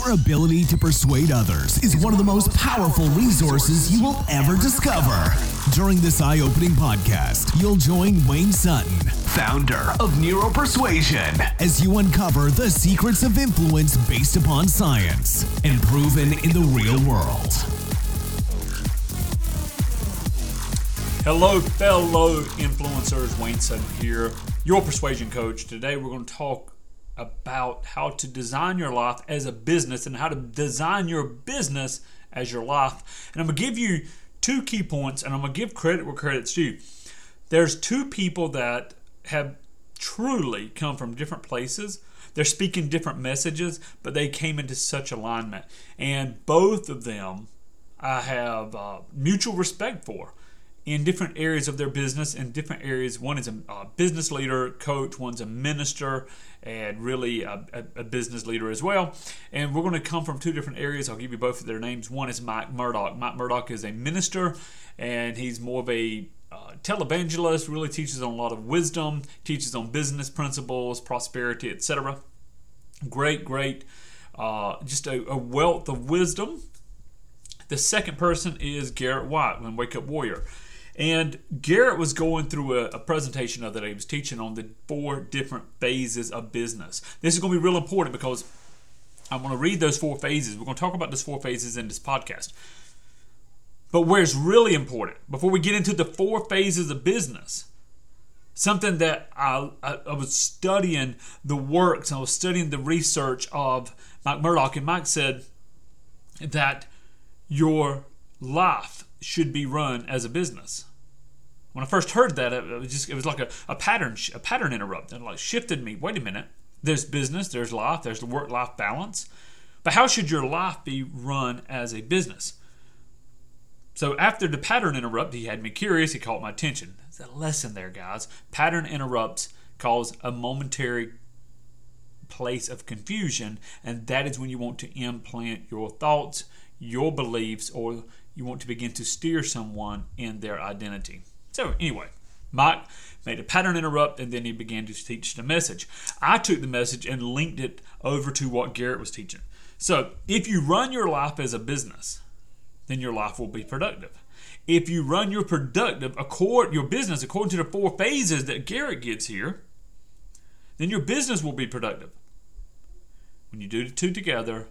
Your ability to persuade others is one of the most powerful resources you will ever discover. During this eye opening podcast, you'll join Wayne Sutton, founder of Neuropersuasion, as you uncover the secrets of influence based upon science and proven in the real world. Hello, fellow influencers. Wayne Sutton here, your persuasion coach. Today, we're going to talk about how to design your life as a business and how to design your business as your life. And I'm going to give you two key points, and I'm going to give credit where credit's due. There's two people that have truly come from different places. They're speaking different messages, but they came into such alignment. And both of them I have uh, mutual respect for in different areas of their business in different areas. One is a, a business leader, coach, one's a minister, and really a, a, a, business leader as well. And we're going to come from two different areas. I'll give you both of their names. One is Mike Murdock. Mike Murdock is a minister, and he's more of a uh, televangelist, really teaches on a lot of wisdom, teaches on business principles, prosperity, etc. Great, great, uh, just a, a wealth of wisdom. The second person is Garrett White, when Wake Up Warrior. And Garrett was going through a, a presentation of that he was teaching on the four different phases of business. This is going to be real important because I'm going to read those four phases. We're going to talk about those four phases in this podcast. But where it's really important, before we get into the four phases of business, something that I, I, I, was studying the works, I was studying the research of Mike Murdock, and Mike said that your life should be run as a business. When I first heard that, it was just it was like a, a pattern a pattern interrupt and like shifted me. Wait a minute. There's business, there's life, there's the work life balance. But how should your life be run as a business? So after the pattern interrupt, he had me curious. He caught my attention. There's a lesson there, guys. Pattern interrupts cause a momentary place of confusion, and that is when you want to implant your thoughts, your beliefs, or you want to begin to steer someone in their identity. So, anyway, Mike made a pattern interrupt and then he began to teach the message. I took the message and linked it over to what Garrett was teaching. So, if you run your life as a business, then your life will be productive. If you run your productive accord your business according to the four phases that Garrett gives here, then your business will be productive. When you do the two together,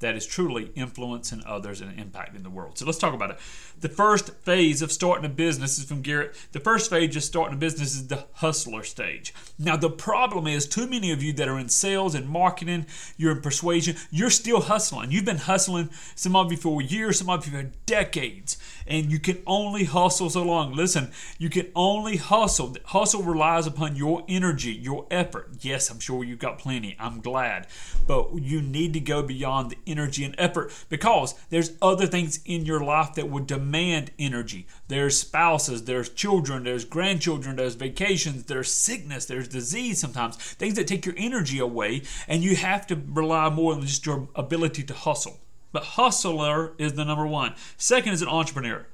that is truly influencing others and impacting the world. So let's talk about it. The first phase of starting a business is from Garrett. The first phase of starting a business is the hustler stage. Now, the problem is too many of you that are in sales and marketing, you're in persuasion, you're still hustling. You've been hustling, some of you for years, some of you for decades, and you can only hustle so long. Listen, you can only hustle. Hustle relies upon your energy, your effort. Yes, I'm sure you've got plenty. I'm glad. But you need to go beyond the energy and effort because there's other things in your life that would demand energy. There's spouses, there's children, there's grandchildren, there's vacations, there's sickness, there's disease sometimes, things that take your energy away, and you have to rely more on just your ability to hustle. But hustler is the number one. Second is an entrepreneur.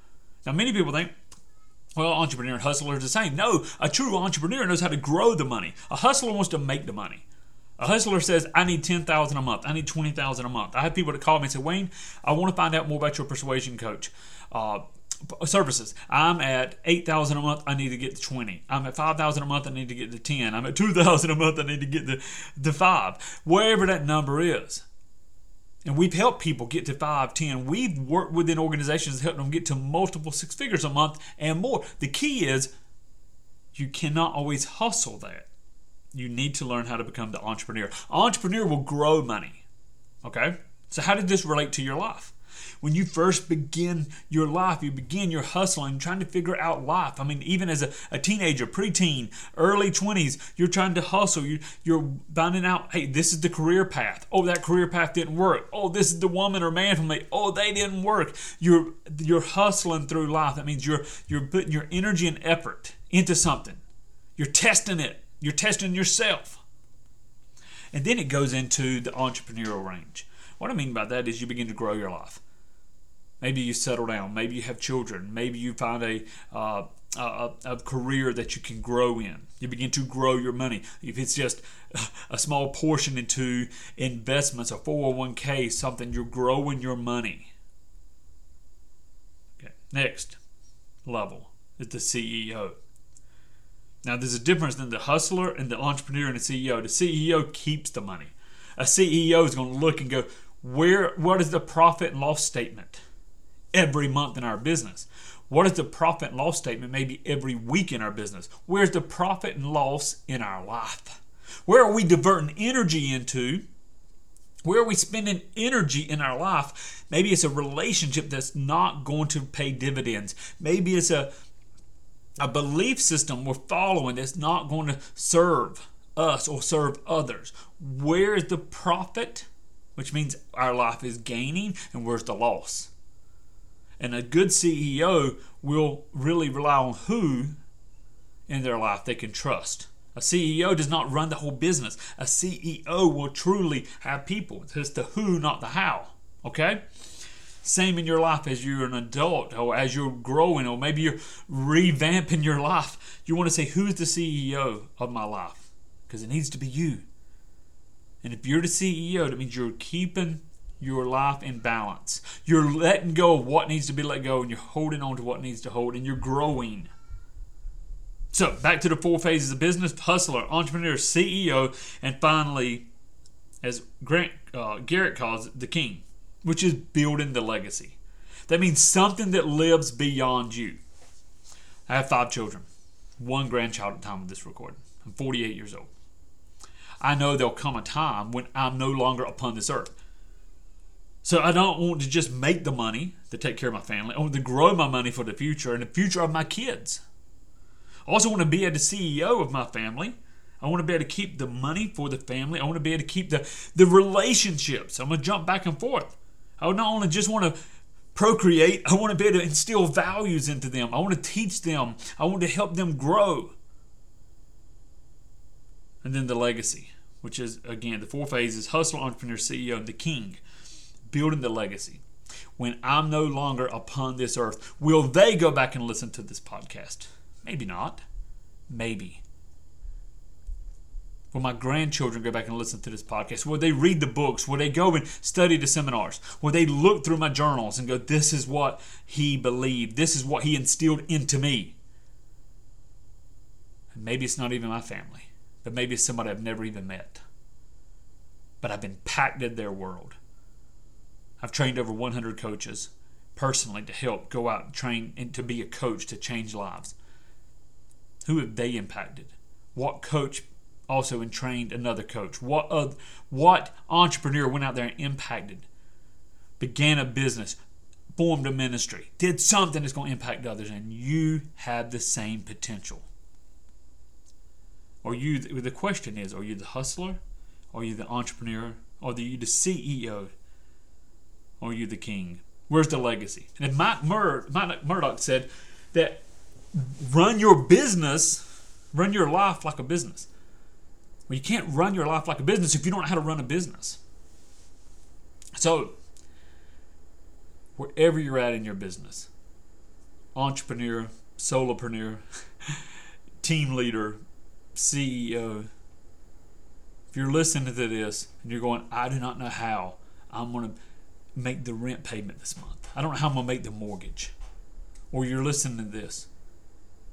Now, many people think, well, entrepreneur and hustler is the same. No, a true entrepreneur knows how to grow the money. A hustler wants to make the money. A hustler says, I need 10000 a month. I need 20000 a month. I have people that call me and say, Wayne, I want to find out more about your persuasion coach. Uh, services. I'm at 8,000 a month, I need to get to 20. I'm at 5,000 a month, I need to get to 10. I'm at 2,000 a month, I need to get to, to 5. Wherever that number is. And we've helped people get to 5, 10. We've worked within organizations helping them get to multiple six figures a month and more. The key is you cannot always hustle that you need to learn how to become the entrepreneur. Entrepreneur will grow money. Okay? So, how did this relate to your life? When you first begin your life, you begin your hustling, trying to figure out life. I mean, even as a, a teenager, preteen, early 20s, you're trying to hustle. You, you're finding out, hey, this is the career path. Oh, that career path didn't work. Oh, this is the woman or man for me. Oh, they didn't work. You're you're hustling through life. That means you're you're putting your energy and effort into something. You're testing it you're testing yourself. And then it goes into the entrepreneurial range. What I mean by that is you begin to grow your life. Maybe you settle down. Maybe you have children. Maybe you find a, uh, a, a career that you can grow in. You begin to grow your money. If it's just a small portion into investments, a 401k, something, you're growing your money. Okay. Next level is the CEO. Now, there's a difference in the hustler and the entrepreneur and the CEO. The CEO keeps the money. A CEO is going to look and go, where? What is the profit and loss statement every month in our business? What is the profit and loss statement maybe every week in our business? Where's the profit and loss in our life? Where are we diverting energy into? Where are we spending energy in our life? Maybe it's a relationship that's not going to pay dividends. Maybe it's a a belief system we're following that's not going to serve us or serve others. Where is the profit? Which means our life is gaining, and where's the loss? And a good CEO will really rely on who in their life they can trust. A CEO does not run the whole business. A CEO will truly have people. It's the who, not the how. Okay? Same in your life as you're an adult or as you're growing or maybe you're revamping your life. You want to say, Who's the CEO of my life? Because it needs to be you. And if you're the CEO, that means you're keeping your life in balance. You're letting go of what needs to be let go and you're holding on to what needs to hold and you're growing. So, back to the four phases of business hustler, entrepreneur, CEO, and finally, as Grant uh, Garrett calls it, the king which is building the legacy. That means something that lives beyond you. I have five children, one grandchild at the time of this recording. I'm 48 years old. I know there'll come a time when I'm no longer upon this earth. So I don't want to just make the money to take care of my family. I want to grow my money for the future and the future of my kids. I also want to be at the CEO of my family. I want to be able to keep the money for the family. I want to be able to keep the, the relationships. I'm going to jump back and forth. I not only just want to procreate, I want to be able to instill values into them. I want to teach them. I want to help them grow. And then the legacy, which is, again, the four phases hustle, entrepreneur, CEO, the king. Building the legacy. When I'm no longer upon this earth, will they go back and listen to this podcast? Maybe not. Maybe. Will my grandchildren go back and listen to this podcast? Will they read the books? Will they go and study the seminars? Will they look through my journals and go, this is what he believed, this is what he instilled into me? And maybe it's not even my family, but maybe somebody I've never even met. But I've impacted their world. I've trained over 100 coaches personally to help go out and train and to be a coach to change lives. Who have they impacted? What coach also and trained another coach? What what entrepreneur went out there and impacted, began a business, formed a ministry, did something that's going to impact others, and you have the same potential? Are you the question is, are you the hustler? Are you the entrepreneur? Are you the CEO? Are you the king? Where's the legacy? And Mike, Mur- Mike Murdock said that run your business, run your life like a business. Well, you can't run your life like a business if you don't know how to run a business. So, wherever you're at in your business, entrepreneur, solopreneur, team leader, CEO, if you're listening to this and you're going, I do not know how I'm going to make the rent payment this month, I don't know how I'm going to make the mortgage, or you're listening to this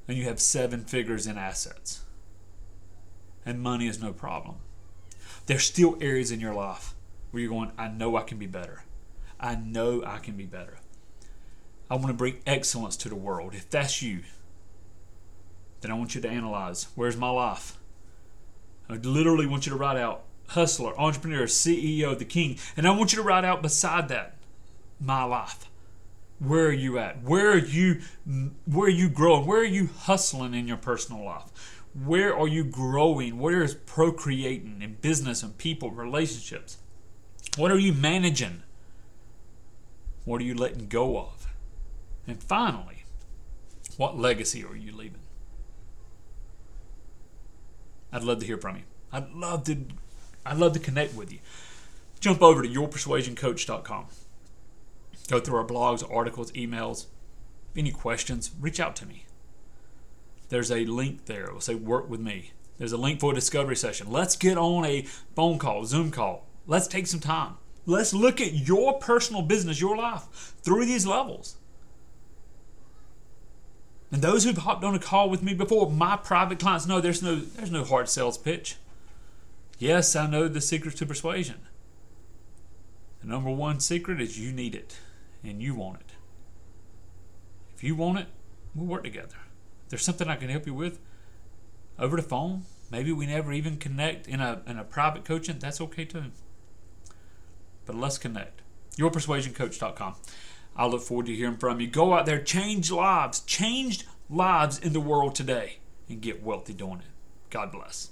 and you have seven figures in assets and money is no problem. There's still areas in your life where you're going, I know I can be better. I know I can be better. I want to bring excellence to the world. If that's you, then I want you to analyze where's my life? I literally want you to write out hustler, entrepreneur, CEO, the king. And I want you to write out beside that my life. Where are you at? Where are you where are you growing? Where are you hustling in your personal life? Where are you growing? Where is procreating in business and people, relationships? What are you managing? What are you letting go of? And finally, what legacy are you leaving? I'd love to hear from you. I'd love to I'd love to connect with you. Jump over to yourpersuasioncoach.com. Go through our blogs, articles, emails. Any questions, reach out to me. There's a link there. It will say work with me. There's a link for a discovery session. Let's get on a phone call, Zoom call. Let's take some time. Let's look at your personal business, your life through these levels. And those who've hopped on a call with me before, my private clients know there's no there's no hard sales pitch. Yes, I know the secret to persuasion. The number one secret is you need it and you want it. If you want it, we'll work together. If there's something I can help you with over the phone, maybe we never even connect in a in a private coaching, that's okay too. But let's connect. YourPersuasionCoach.com. I look forward to hearing from you. Go out there, change lives, change lives in the world today, and get wealthy doing it. God bless.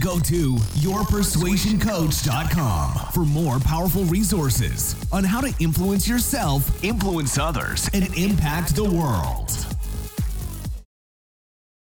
Go to yourpersuasioncoach.com for more powerful resources on how to influence yourself, influence others, and impact the world.